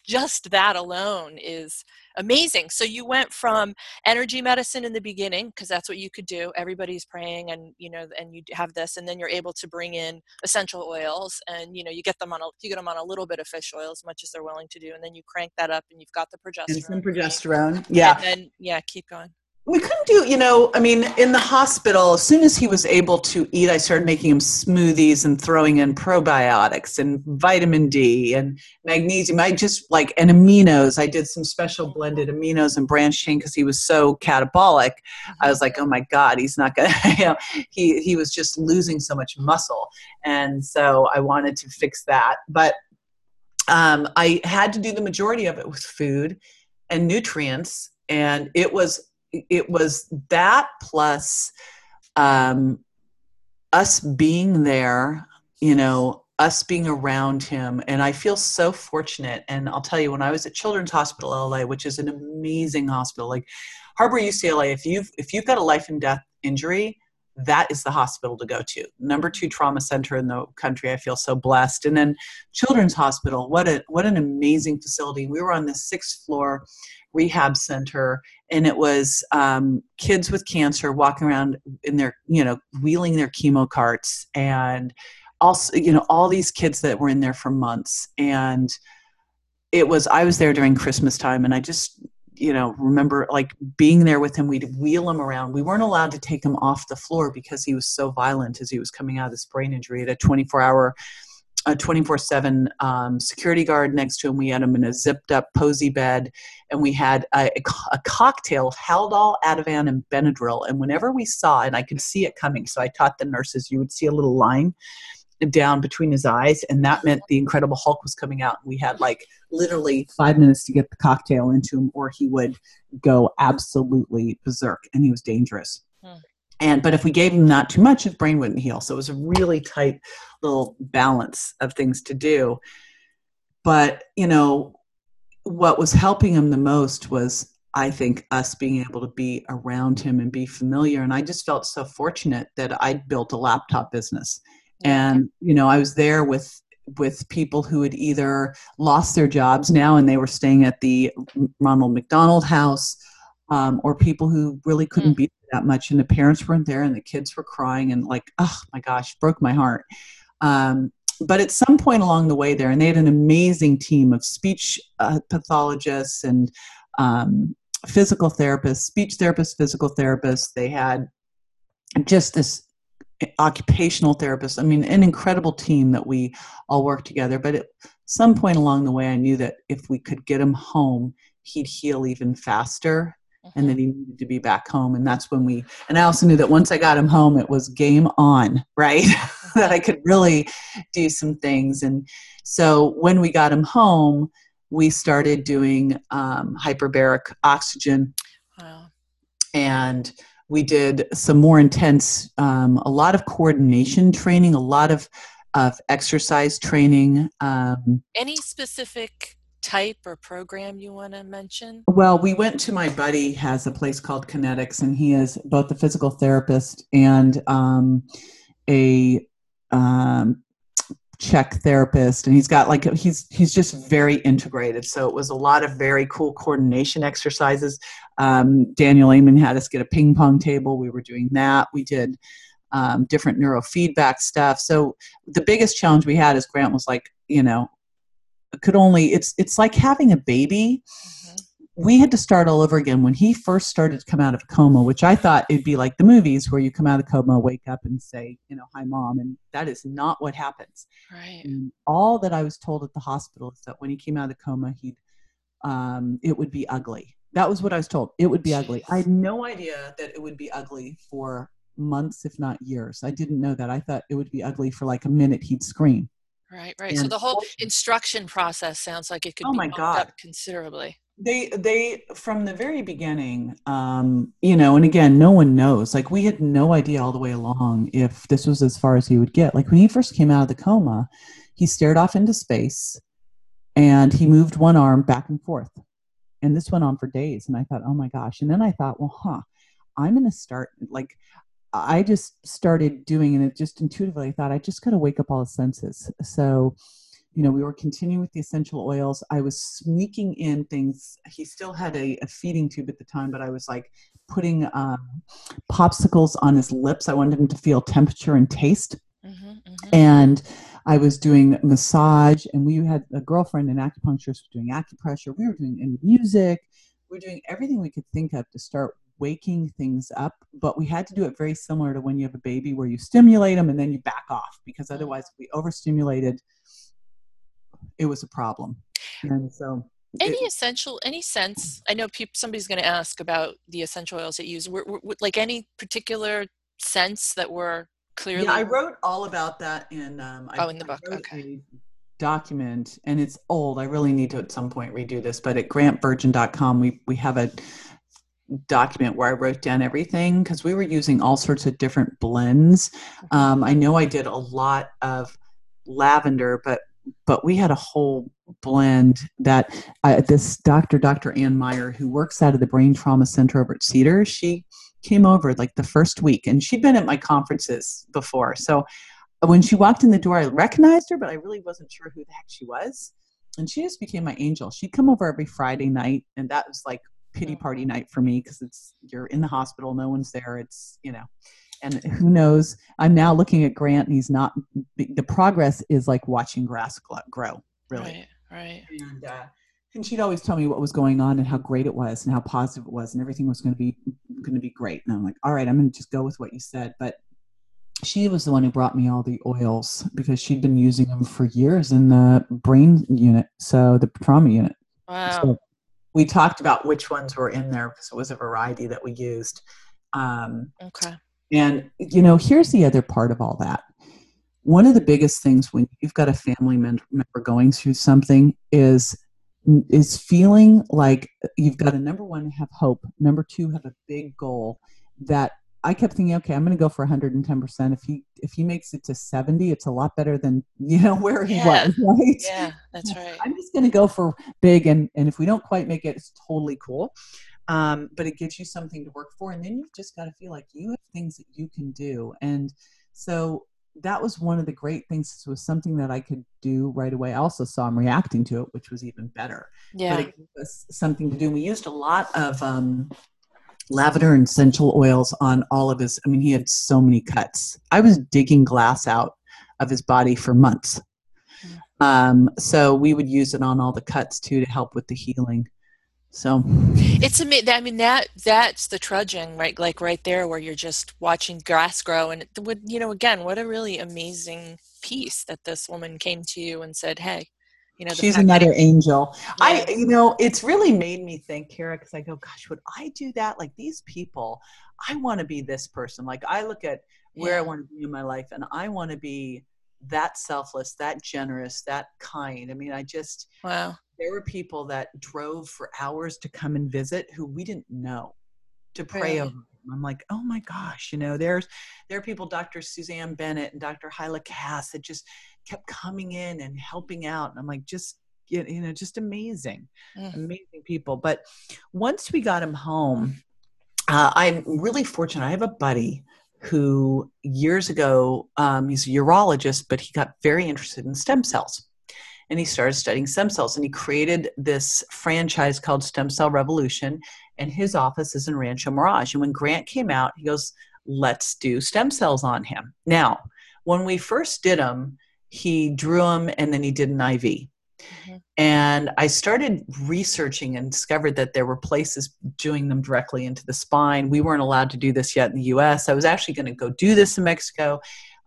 just that alone is amazing. So you went from energy medicine in the beginning because that's what you could do. Everybody's praying, and you know, and you have this, and then you're able to bring in essential oils, and you know, you get them on a you get them on a little bit of fish oil as much as they're willing to do, and then you crank that up, and you've got the progesterone. And some progesterone, yeah. And then yeah, keep going we couldn't do you know i mean in the hospital as soon as he was able to eat i started making him smoothies and throwing in probiotics and vitamin d and magnesium. I just like and aminos. I did some special blended aminos and branched chain because he was so catabolic. I was like oh my god he's not gonna you know he he was just losing so much muscle. And so i wanted to fix that. But um, i had to do the majority of it with food and nutrients. And it was it was that plus um, us being there, you know, us being around him. And I feel so fortunate. And I'll tell you, when I was at Children's Hospital LA, which is an amazing hospital, like Harbor UCLA, if you've if you've got a life and death injury, that is the hospital to go to. Number two trauma center in the country. I feel so blessed. And then Children's Hospital, what a what an amazing facility. We were on the sixth floor rehab center and it was um, kids with cancer walking around in their you know wheeling their chemo carts and also you know all these kids that were in there for months. And it was i was there during christmas time and i just you know remember like being there with him we'd wheel him around. We weren't allowed to take him off the floor because he was so violent as he was coming out of this brain injury at a 24 hour a 24 um, 7 security guard next to him. We had him in a zipped up Posey bed, and we had a, a, cocktail, of Haldol, Ativan, and Benadryl. And whenever we saw, and I could see it coming, so I taught the nurses, you would see a little line down between his eyes, and that meant the Incredible Hulk was coming out. We had like literally five minutes to get the cocktail into him, or he would go absolutely berserk, and he was dangerous. Hmm. And but if we gave him not too much, his brain wouldn't heal. So it was a really tight little balance of things to do. But you know, what was helping him the most was I think us being able to be around him and be familiar. And I just felt so fortunate that I'd built a laptop business. And, you know, I was there with with people who had either lost their jobs now and they were staying at the Ronald McDonald House, um, or people who really couldn't mm. be that much and the parents weren't there and the kids were crying and like oh my gosh broke my heart. Um, but at some point along the way there and they had an amazing team of speech uh, pathologists and um, physical therapists speech therapists physical therapists. They had just this occupational therapist i mean an incredible team that we all worked together. But at some point along the way i knew that if we could get him home he'd heal even faster and that mm-hmm. he needed to be back home and that's when we and i also knew that once i got him home it was game on right that i could really do some things and so when we got him home we started doing um, hyperbaric oxygen wow. and we did some more intense um, a lot of coordination training a lot of of exercise training um, any specific type or program you want to mention? Well, we went to my buddy has a place called Kinetics, and he is both a physical therapist and um, a um, CHEK therapist, and he's got like he's he's just very integrated. So it was a lot of very cool coordination exercises. Um, Daniel Amen had us get a ping pong table. We were doing that. We did. Um, different neurofeedback stuff. So the biggest challenge we had is Grant was like, you know, could only it's it's like having a baby mm-hmm. we had to start all over again when he first started to come out of coma, which I thought it'd be like the movies where you come out of coma, wake up, and say, you know, hi, mom. And that is not what happens. Right. And all that I was told at the hospital is that when he came out of the coma, he'd, um, it would be ugly. That was what I was told. It would be ugly. I had no idea that it would be ugly for months, if not years. I didn't know that. I thought it would be ugly for like a minute. He'd scream. Right, right. And so the whole instruction process sounds like it could oh be my God. up considerably. They they from the very beginning um you know and again no one knows. Like we had no idea all the way along if this was as far as he would get. Like when he first came out of the coma he stared off into space and he moved one arm back and forth. And this went on for days and i thought oh my gosh. And then i thought well huh i'm going to start like i just started doing and it just intuitively i thought i just got to wake up all the senses so you know, we were continuing with the essential oils. I was sneaking in things. He still had a, a feeding tube at the time, but I was like putting um, popsicles on his lips. I wanted him to feel temperature and taste. Mm-hmm, mm-hmm. And I was doing massage, and we had a girlfriend, an acupuncturist, doing acupressure. We were doing music. We were doing everything we could think of to start waking things up, but we had to do it very similar to when you have a baby, where you stimulate them and then you back off, because mm-hmm. otherwise, if we overstimulated, it was a problem. And so any it, essential any sense i know people, somebody's going to ask about the essential oils that you use were, were, like any particular sense that were clearly yeah i wrote all about that in um oh in the book okay document and it's old i really need to at some point redo this but at grantvirgin.com we we have a document where i wrote down everything because we were using all sorts of different blends mm-hmm. um, i know i did a lot of lavender but but we had a whole blend that uh, this doctor, Dr. Ann Meyer, who works out of the Brain Trauma Center over at Cedar, she came over like the first week and she'd been at my conferences before. So when she walked in the door, I recognized her, but I really wasn't sure who the heck she was. And she just became my angel. She'd come over every Friday night, and that was like pity party night for me because it's you're in the hospital, no one's there. It's you know, and who knows? I'm now looking at grant and he's not the progress is like watching grass grow really. Right right. And uh, and she'd always tell me what was going on and how great it was and how positive it was and everything was going to be going to be great. And i'm like all right i'm going to just go with what you said. But she was the one who brought me all the oils because she'd been using them for years in the brain unit so the trauma unit. Wow. so we talked about which ones were in there because it was a variety that we used um, okay and, you know, here's the other part of all that. One of the biggest things when you've got a family member going through something is is feeling like you've got to number one have hope number two have a big goal that i kept thinking okay i'm going to go for 110% if he if he makes it to 70 it's a lot better than you know where he yeah. was right? Yeah that's right. I'm just going to go for big and and if we don't quite make it it's totally cool. Um, but it gives you something to work for and then you've just got to feel like you have things that you can do. And so that was one of the great things it was something that i could do right away. I also saw him reacting to it which was even better. Yeah. but it gave us something to do. We used a lot of um, lavender and essential oils on all of his i mean he had so many cuts i was digging glass out of his body for months mm. um, so we would use it on all the cuts too to help with the healing so it's amazing. I mean that that's the trudging, right? Like right there, where you're just watching grass grow, and it would you know again, what a really amazing piece that this woman came to you and said, "Hey, you know." She's another angel. Yeah. I, you know, it's really made me think, Kara, because I go, "Gosh, would I do that? Like these people, I want to be this person. Like I look at where yeah. I want to be in my life, and I want to be." that selfless, that generous, that kind. I mean, I just wow there were people that drove for hours to come and visit who we didn't know to pray over. I'm like, oh my gosh, you know, there's there are people, Dr. Suzanne Bennett and Dr. Hyla Cass, that just kept coming in and helping out. And I'm like, just you know, just amazing, mm. amazing people. But once we got him home, uh, I'm really fortunate. I have a buddy who years ago, um, he's a urologist, but he got very interested in stem cells and he started studying stem cells and he created this franchise called Stem Cell Revolution and his office is in Rancho Mirage and when Grant came out he goes let's do stem cells on him now when we first did them he drew them and then he did an IV Mm-hmm. And I started researching and discovered that there were places doing them directly into the spine. We weren't allowed to do this yet in the US. I was actually going to go do this in Mexico.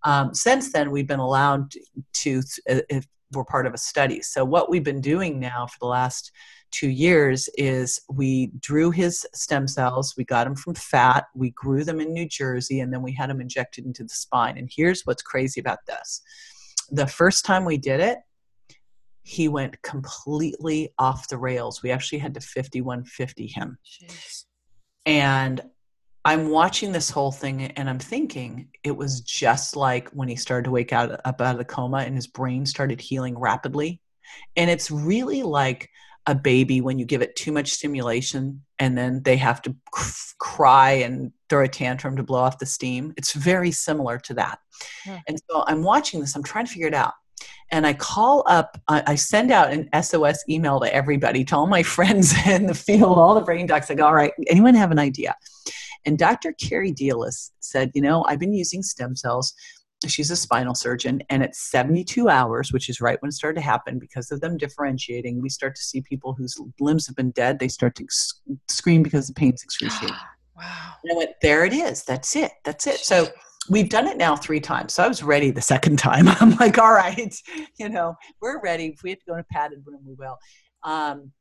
Um, since then, we've been allowed to, if we're part of a study. So, what we've been doing now for the last two years is we drew his stem cells, we got them from fat, we grew them in New Jersey, and then we had them injected into the spine. And here's what's crazy about this the first time we did it, he went completely off the rails. We actually had to 5150 him. Jeez. And I'm watching this whole thing and I'm thinking it was just like when he started to wake out up out of the coma and his brain started healing rapidly. And it's really like a baby when you give it too much stimulation and then they have to cry and throw a tantrum to blow off the steam. It's very similar to that. Yeah. And so I'm watching this, I'm trying to figure it out. And I call up, I send out an SOS email to everybody, to all my friends in the field, all the brain docs. I go, all right, anyone have an idea? And Dr. Carrie Dealis said, you know, I've been using stem cells she's a spinal surgeon and at 72 hours which is right when it started to happen because of them differentiating we start to see people whose limbs have been dead they start to scream because the pain's excruciating wow. And i went there it is. That's it. That's it. So we've done it now three times. So i was ready the second time. I'm like all right. You know we're ready. If we have to go in a padded room we will. Um,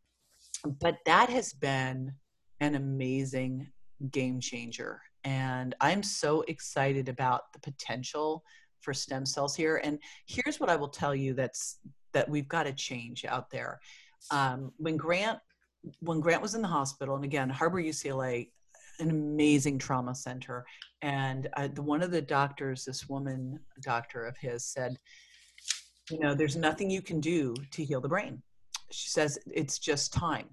but that has been an amazing game changer. And I'm so excited about the potential for stem cells here. And here's what I will tell you that's that we've got to change out there. Um, when Grant when Grant was in the hospital, and again, Harbor UCLA, an amazing trauma center, and uh, the, one of the doctors, this woman doctor of his, said, "You know, there's nothing you can do to heal the brain." She says it's just time.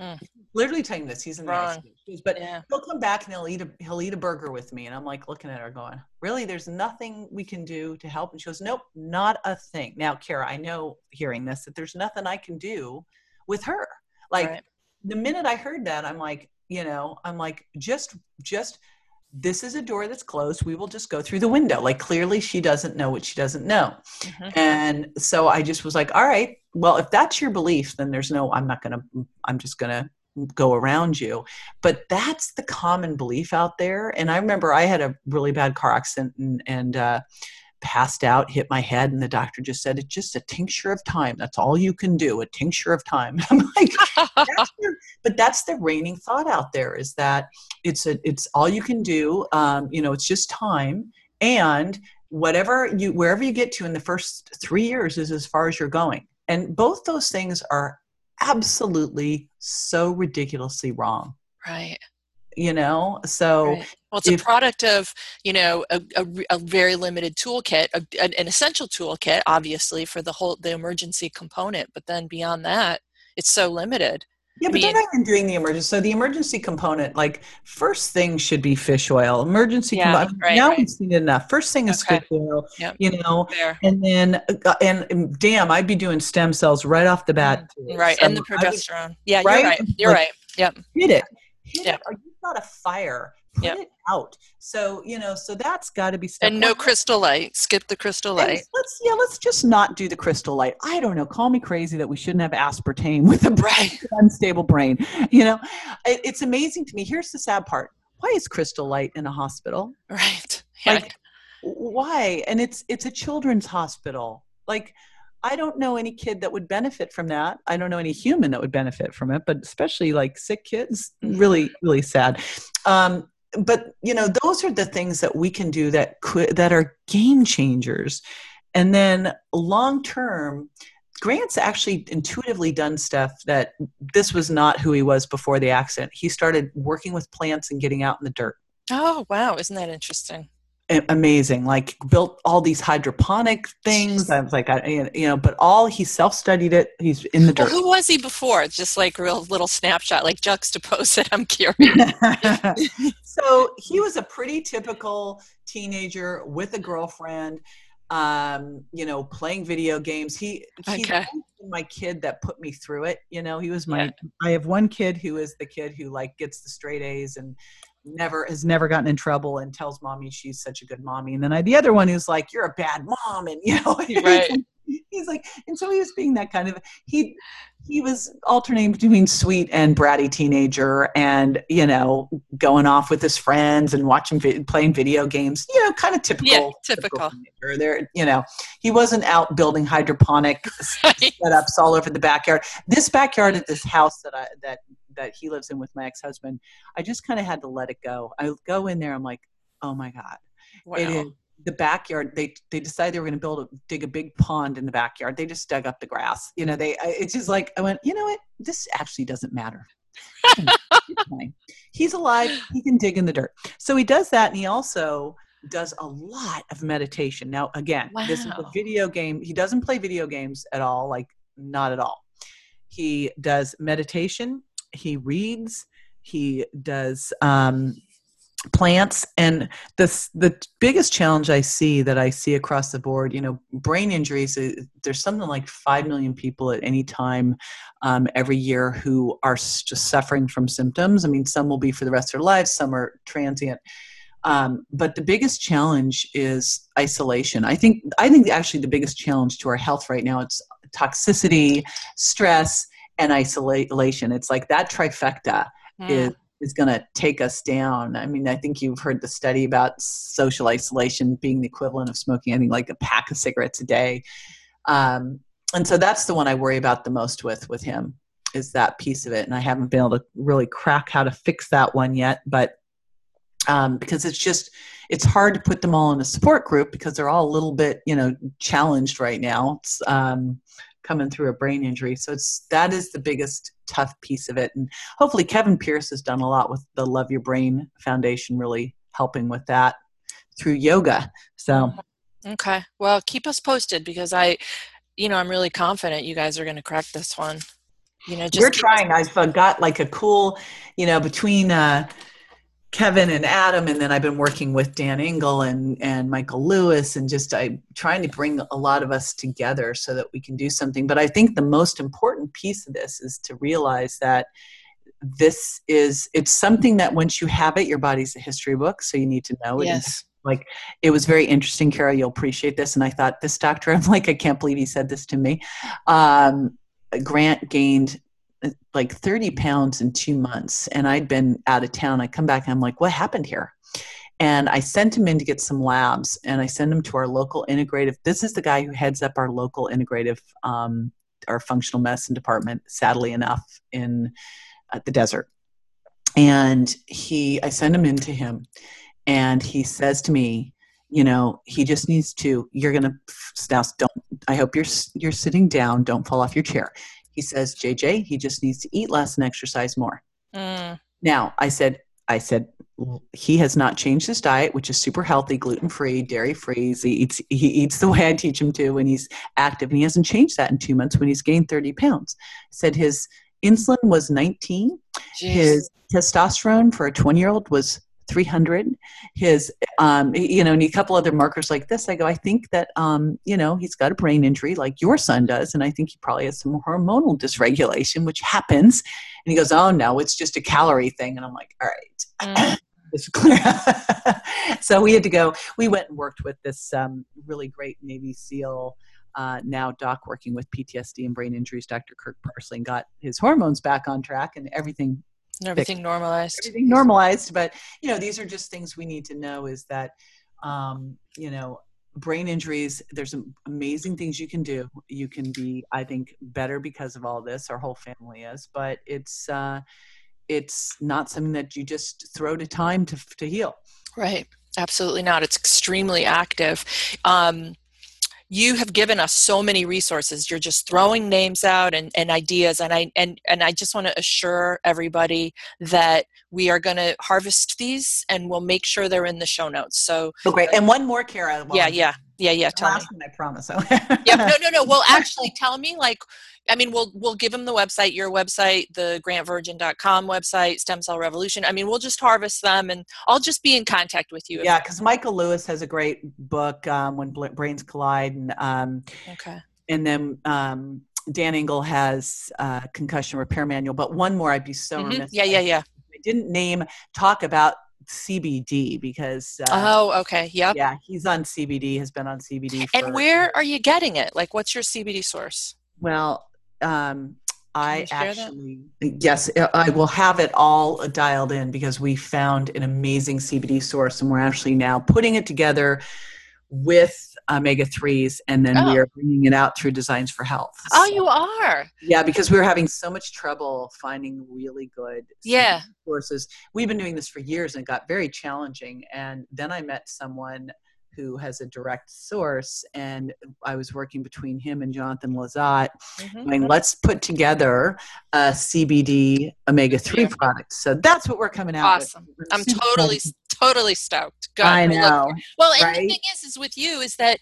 Mm. Literally telling this, he's in the Wrong. ICU. But yeah. he'll come back and he'll eat a he'll eat a burger with me, and I'm like looking at her, going, "Really? There's nothing we can do to help?" And she goes, "Nope, not a thing." Now, Kara, I know hearing this that there's nothing I can do with her. Like right. the minute I heard that, I'm like, you know, I'm like, just just this is a door that's closed. We will just go through the window. Like clearly she doesn't know what she doesn't know. Mm-hmm. And so I just was like, all right, well, if that's your belief, then there's no, I'm not going to, I'm just going to go around you. But that's the common belief out there. And I remember I had a really bad car accident and, and uh, passed out, hit my head, and the doctor just said, It's just a tincture of time. That's all you can do, a tincture of time. I'm like, that's your, but that's the reigning thought out there is that it's a, it's all you can do. Um, you know, it's just time. And whatever you, wherever you get to in the first three years is as far as you're going. And both those things are absolutely so ridiculously wrong. Right you know so right. well it's if, a product of you know a, a, a very limited toolkit a, an essential toolkit obviously for the whole the emergency component but then beyond that it's so limited yeah, but they're not even doing the emergency. So the emergency component, like first thing should be fish oil. Emergency yeah, component. Right, now right. we've seen enough. First thing is okay. fish oil. Yep. You know, Fair. and then uh, and, and, damn, I'd be doing stem cells right off the bat. Mm, right, so and the progesterone. Would, yeah, right? you're right. You're like, right. Yep. Hit it. Hit yep. it. Are you not a fire? put yep. it out. So you know, so that's got to be step. And no one. crystal light. Skip the crystal light. And let's yeah, let's just not do the crystal light. I don't know. Call me crazy that we shouldn't have aspartame with a brain, unstable brain. You know, it, it's amazing to me. Here's the sad part. Why is crystal light in a hospital? Right. Yeah. Like, why? And it's it's a children's hospital. Like I don't know any kid that would benefit from that. I don't know any human that would benefit from it, but especially like sick kids, really, really sad. Um, but you know those are the things that we can do that could that are game changers. And then long term grant's actually intuitively done stuff that this was not who he was before the accident. He started working with plants and getting out in the dirt. Oh wow. Isn't that interesting amazing like built all these hydroponic things i was like I, you know but all he self-studied it he's in the dirt. well, who was he before? Just like real little snapshot like juxtapose it i'm curious. So he was a pretty typical teenager with a girlfriend um you know playing video games. He okay. my kid that put me through it you know? He was my yeah. i have one kid who is the kid who like gets the straight a's and never has never gotten in trouble and tells mommy she's such a good mommy and then I the other one who's like you're a bad mom and you know right he's like, and so he was being that kind of he he was alternating between sweet and bratty teenager, and you know, going off with his friends and watching playing video games. You know, kind of typical. Yeah, typical. typical there, you know, he wasn't out building hydroponic setups all over the backyard. This backyard at this house that I that that he lives in with my ex husband, I just kind of had to let it go. I go in there, I'm like, oh my god, Wow. it is the backyard they they decided they were going to build a dig a big pond in the backyard. They just dug up the grass you know they it's just like i went you know what? This actually doesn't matter. He's alive he can dig in the dirt. So he does that and he also does a lot of meditation. Now again this is a video game he doesn't play video games at all like not at all. He does meditation he reads he does um plants and the the biggest challenge i see that i see across the board you know brain injuries uh, there's something like 5 million people at any time um, every year who are just suffering from symptoms. I mean some will be for the rest of their lives some are transient. Um, but the biggest challenge is isolation. I think i think actually the biggest challenge to our health right now it's toxicity stress and isolation it's like that trifecta Mm. is is going to take us down. I mean, I think you've heard the study about social isolation being the equivalent of smoking, I think, like a pack of cigarettes a day. Um, and so that's the one I worry about the most with with him is that piece of it. And I haven't been able to really crack how to fix that one yet, but um, because it's just it's hard to put them all in a support group because they're all a little bit you know challenged right now. It's um, coming through a brain injury, so it's that is the biggest tough piece of it. And hopefully Kevin Pearce has done a lot with the Love Your Brain Foundation, really helping with that through yoga. So Okay. Well, keep us posted because I, you know, I'm really confident you guys are going to crack this one. You know, just we're trying. I've got like a cool, you know, between uh, Kevin and Adam, and then I've been working with Dan Engle and and Michael Lewis, and just I trying to bring a lot of us together so that we can do something. But I think the most important piece of this is to realize that this is it's something that once you have it, your body's a history book, so you need to know it. Yes. like it was very interesting kara you'll appreciate this and i thought this doctor i'm like i can't believe he said this to me um, grant gained like 30 pounds in two months and i'd been out of town. I come back and i'm like what happened here? And i sent him in to get some labs and i sent him to our local integrative this is the guy who heads up our local integrative um, our functional medicine department sadly enough in uh, the desert. And he i sent him in to him and he says to me you know he just needs to you're gonna now don't i hope you're you're sitting down don't fall off your chair he says jj he just needs to eat less and exercise more. Mm, now i said i said he has not changed his diet which is super healthy gluten free dairy free he eats he eats the way i teach him to and he's active and he hasn't changed that in two months when he's gained 30 pounds. Said his insulin was 19 geez. his testosterone for a 20 year old was 300 his um you know and a couple other markers like this i go i think that um you know he's got a brain injury like your son does and i think he probably has some hormonal dysregulation which happens and he goes oh no it's just a calorie thing and i'm like all right Mm, clear. so we had to go. We went and worked with this um, really great Navy SEAL, uh, now doc working with PTSD and brain injuries, Dr. Kirk Parsley, and got his hormones back on track and everything everything normalized. everything normalized. But you know, these are just things we need to know. Is that um, you know brain injuries there's amazing things you can do you can be i think better because of all this our whole family is but it's uh it's not something that you just throw to time to, to heal Right. Absolutely not. It's extremely active. Um, you have given us so many resources. You're just throwing names out and, and ideas, and I and and I just want to assure everybody that we are going to harvest these, and we'll make sure they're in the show notes. So oh great uh, and one more kara yeah, yeah, yeah, yeah. Tell me. last one i promise Yeah, no, no, no. Well, actually, tell me like. I mean, we'll we'll give them the website, your website, the grantvirgin.com website, Stem Cell Revolution. I mean, we'll just harvest them, and I'll just be in contact with you. yeah because michael lewis has a great book um, when brains collide and um, Okay. and then um, Dan Engle has uh, concussion repair manual. But one more, I'd be so Mhm. remiss. Yeah, yeah, yeah. I didn't name talk about CBD because. Uh, oh, okay. Yep. Yeah, he's on CBD. Has been on CBD. For, and where are you getting it? Like, what's your CBD source? Well, um, I actually, that? yes, uh, I will have it all dialed in because we found an amazing CBD source and we're actually now putting it together with omega 3s and then oh. we are bringing it out through designs for health oh you are yeah because we were having so much trouble finding really good yeah sources we've been doing this for years and it got very challenging and then i met someone who has a direct source. And I was working between him and Jonathan Lizotte, mm-hmm. going, let's put together a CBD omega 3 yeah. product. So that's what we're coming out awesome. with. I'm totally, totally stoked. Go I know. Well, and right? the thing is, is with you is that,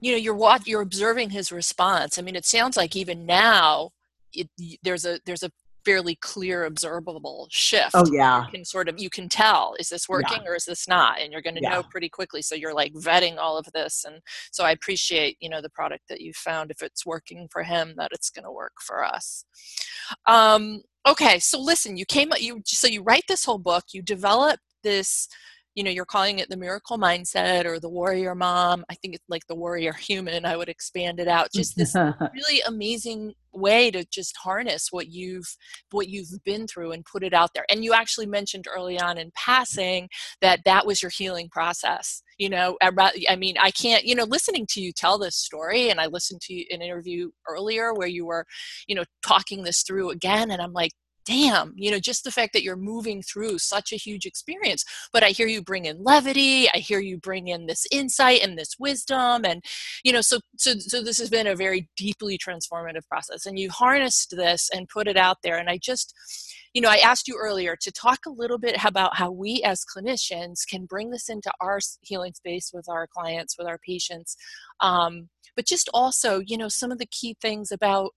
you know, you're what you're observing his response. I mean, it sounds like even now, it, there's a there's a fairly clear observable shift oh yeah you can sort of you can tell is this working yeah. or is this not and you're going to yeah. know pretty quickly so you're like vetting all of this and so i appreciate you know the product that you found if it's working for him that it's going to work for us um, okay so listen you came up you so you write this whole book you develop this you know you're calling it the miracle mindset or the warrior mom i think it's like the warrior human i would expand it out just this really amazing way to just harness what you've what you've been through and put it out there. And you actually mentioned early on in passing that that was your healing process you know i mean i can't you know listening to you tell this story and i listened to an interview earlier where you were you know talking this through again and i'm like damn, you know, just the fact that you're moving through such a huge experience. But I hear you bring in levity, I hear you bring in this insight and this wisdom. And, you know, so so so this has been a very deeply transformative process. And you harnessed this and put it out there. And I just you know, I asked you earlier to talk a little bit about how we as clinicians can bring this into our healing space with our clients, with our patients, um, but just also, you know, some of the key things about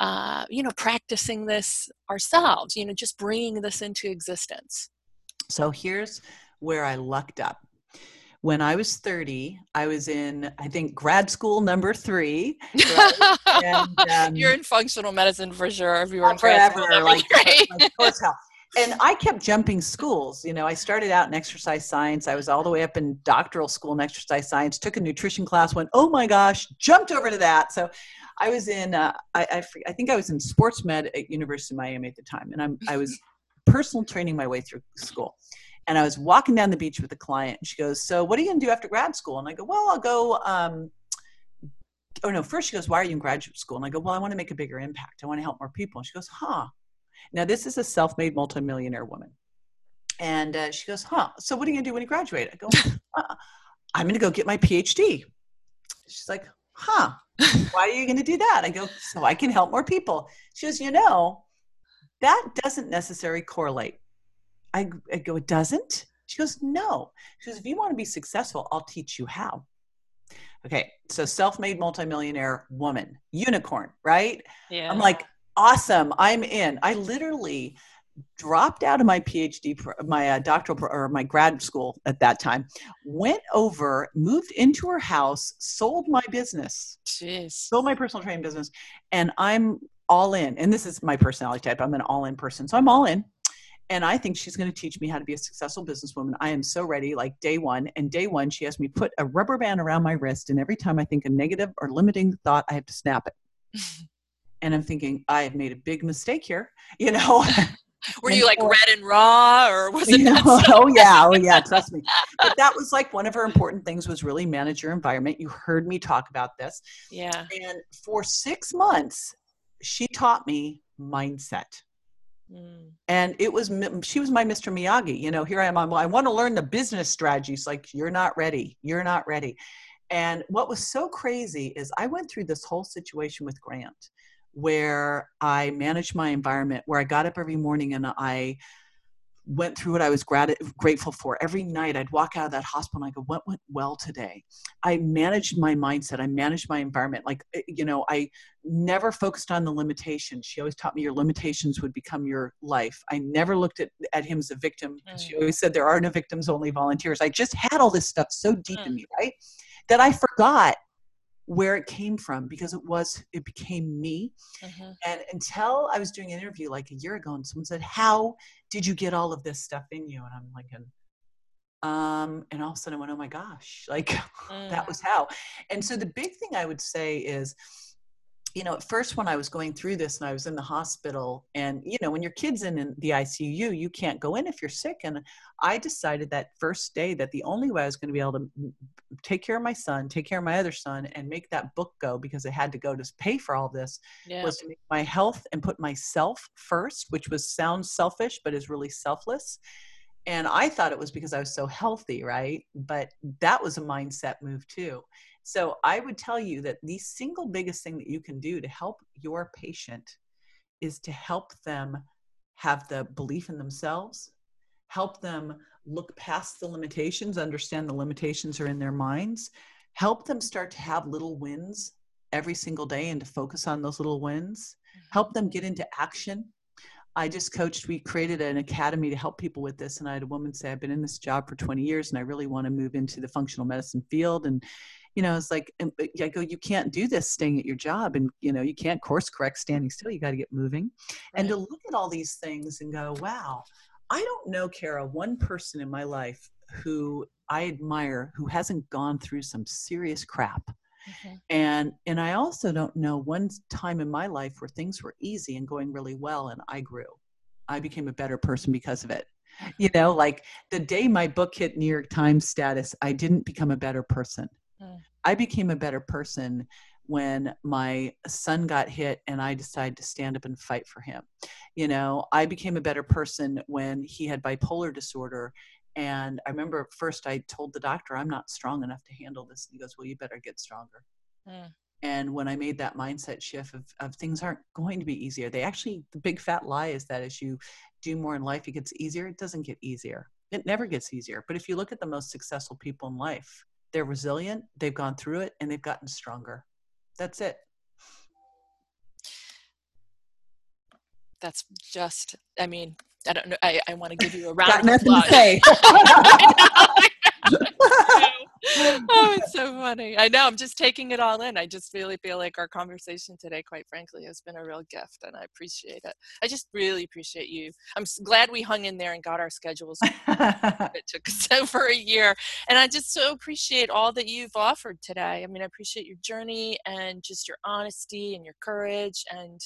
uh, you know, practicing this ourselves, you know, just bringing this into existence. So here's where I lucked up. When I was 30, I was in, I think, grad school number three. Right? and, um, You're in functional medicine for sure. If you were in grad school like, three. Like, and I kept jumping schools. You know, I started out in exercise science. I was all the way up in doctoral school in exercise science, took a nutrition class, went, oh my gosh, jumped over to that. So I was in, uh, I, I, I, think I was in sports med at University of Miami at the time, and I'm, I was personal training my way through school. And I was walking down the beach with a client, and she goes, "So, what are you going to do after grad school?" And I go, "Well, I'll go." Um, oh no, first she goes, "Why are you in graduate school?" And I go, "Well, I want to make a bigger impact. I want to help more people." And she goes, "Huh." Now this is a self-made multimillionaire woman, and uh, she goes, "Huh? So what are you going to do when you graduate?" I go, uh, "I'm going to go get my PhD." She's like, "Huh?" Why are you going to do that? I go, so I can help more people. She goes, you know, that doesn't necessarily correlate. I, I go, it doesn't? She goes, no. She goes, if you want to be successful, I'll teach you how. Okay, so self made multimillionaire woman, unicorn, right? Yeah. I'm like, awesome, I'm in. I literally dropped out of my PhD, my uh, doctoral or my grad school at that time, went over, moved into her house, sold my business, Jeez. sold my personal training business, and I'm all in. And this is my personality type. I'm an all in person. So I'm all in. And I think she's going to teach me how to be a successful businesswoman. I am so ready, like day one. And day one, she has me put a rubber band around my wrist. And every time I think a negative or limiting thought, I have to snap it. and I'm thinking, I have made a big mistake here. You know, Were you like red and raw, or was it? You know, oh yeah, oh yeah. Trust me. But that was like one of her important things was really manage your environment. You heard me talk about this. Yeah. And for six months, she taught me mindset. Mm. And it was she was my Mr. Miyagi. You know, here I am. I'm, I want to learn the business strategies. Like you're not ready. You're not ready. And what was so crazy is I went through this whole situation with Grant where I managed my environment, where I got up every morning and I went through what I was grat- grateful for. Every night I'd walk out of that hospital and I go, What went well today? I managed my mindset, I managed my environment. Like, eh, you know, I never focused on the limitations. She always taught me your limitations would become your life. I never looked at, at him as a victim. Mm. She always said, There are no victims, only volunteers. I just had all this stuff so deep mm. in me, right? That I forgot where it came from because it was it became me mm-hmm. and until i was doing an interview like a year ago and someone said how did you get all of this stuff in you and i'm like um and all of a sudden i went oh my gosh like mm. that was how and so the big thing i would say is you know, at first when I was going through this and I was in the hospital, and you know, when your kid's in, in the ICU, you can't go in if you're sick. And I decided that first day that the only way I was going to be able to take care of my son, take care of my other son, and make that book go because I had to go to pay for all this yeah. was to make my health and put myself first, which was sounds selfish, but is really selfless. And I thought it was because I was so healthy, right? But that was a mindset move too. So I would tell you that the single biggest thing that you can do to help your patient is to help them have the belief in themselves, help them look past the limitations, understand the limitations are in their minds, help them start to have little wins every single day and to focus on those little wins, mm-hmm. help them get into action. I just coached, we created an academy to help people with this. And I had a woman say, I've been in this job for 20 years and I really want to move into the functional medicine field. And you know, it's like I go, you can't do this staying at your job, and you know, you can't course correct standing still. You got to get moving, right. and to look at all these things and go, wow, I don't know, Kara, one person in my life who I admire who hasn't gone through some serious crap. Mm-hmm. And and I also don't know one time in my life where things were easy and going really well and I grew. I became a better person because of it. You know, like the day my book hit New York Times status, I didn't become a better person. Mm. I became a better person when my son got hit and I decided to stand up and fight for him. You know, I became a better person when he had bipolar disorder. And I remember first I told the doctor, I'm not strong enough to handle this. And he goes, Well, you better get stronger. Mm. And when I made that mindset shift of, of things aren't going to be easier, they actually, the big fat lie is that as you do more in life, it gets easier. It doesn't get easier. It never gets easier. But if you look at the most successful people in life, they're resilient, they've gone through it, and they've gotten stronger. That's it. That's just, I mean, I don't know. I, I want to give you a round Got of nothing applause. oh, it's so funny. I know. I'm just taking it all in. I just really feel like our conversation today, quite frankly, has been a real gift, and I appreciate it. I just really appreciate you. I'm glad we hung in there and got our schedules. it took us over a year, and I just so appreciate all that you've offered today. I mean, I appreciate your journey and just your honesty and your courage, and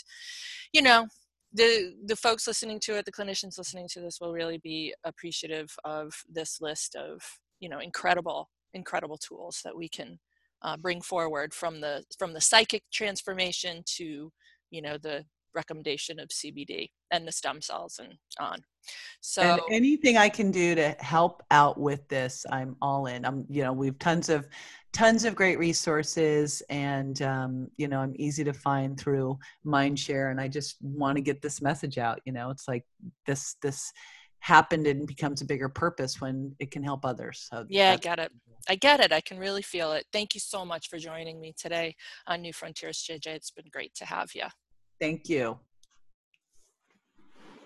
you know, the the folks listening to it the clinicians listening to this will really be appreciative of this list of you know incredible incredible tools that we can uh, bring forward from the from the psychic transformation to you know the recommendation of CBD and the stem cells and on. So and anything I can do to help out with this, I'm all in. I'm you know we've tons of tons of great resources and um, you know I'm easy to find through Mindshare and I just want to get this message out. You know it's like this this happened and becomes a bigger purpose when it can help others. So yeah, I get it. I get it. I can really feel it. Thank you so much for joining me today on New Frontiers, JJ. It's been great to have you. Thank you.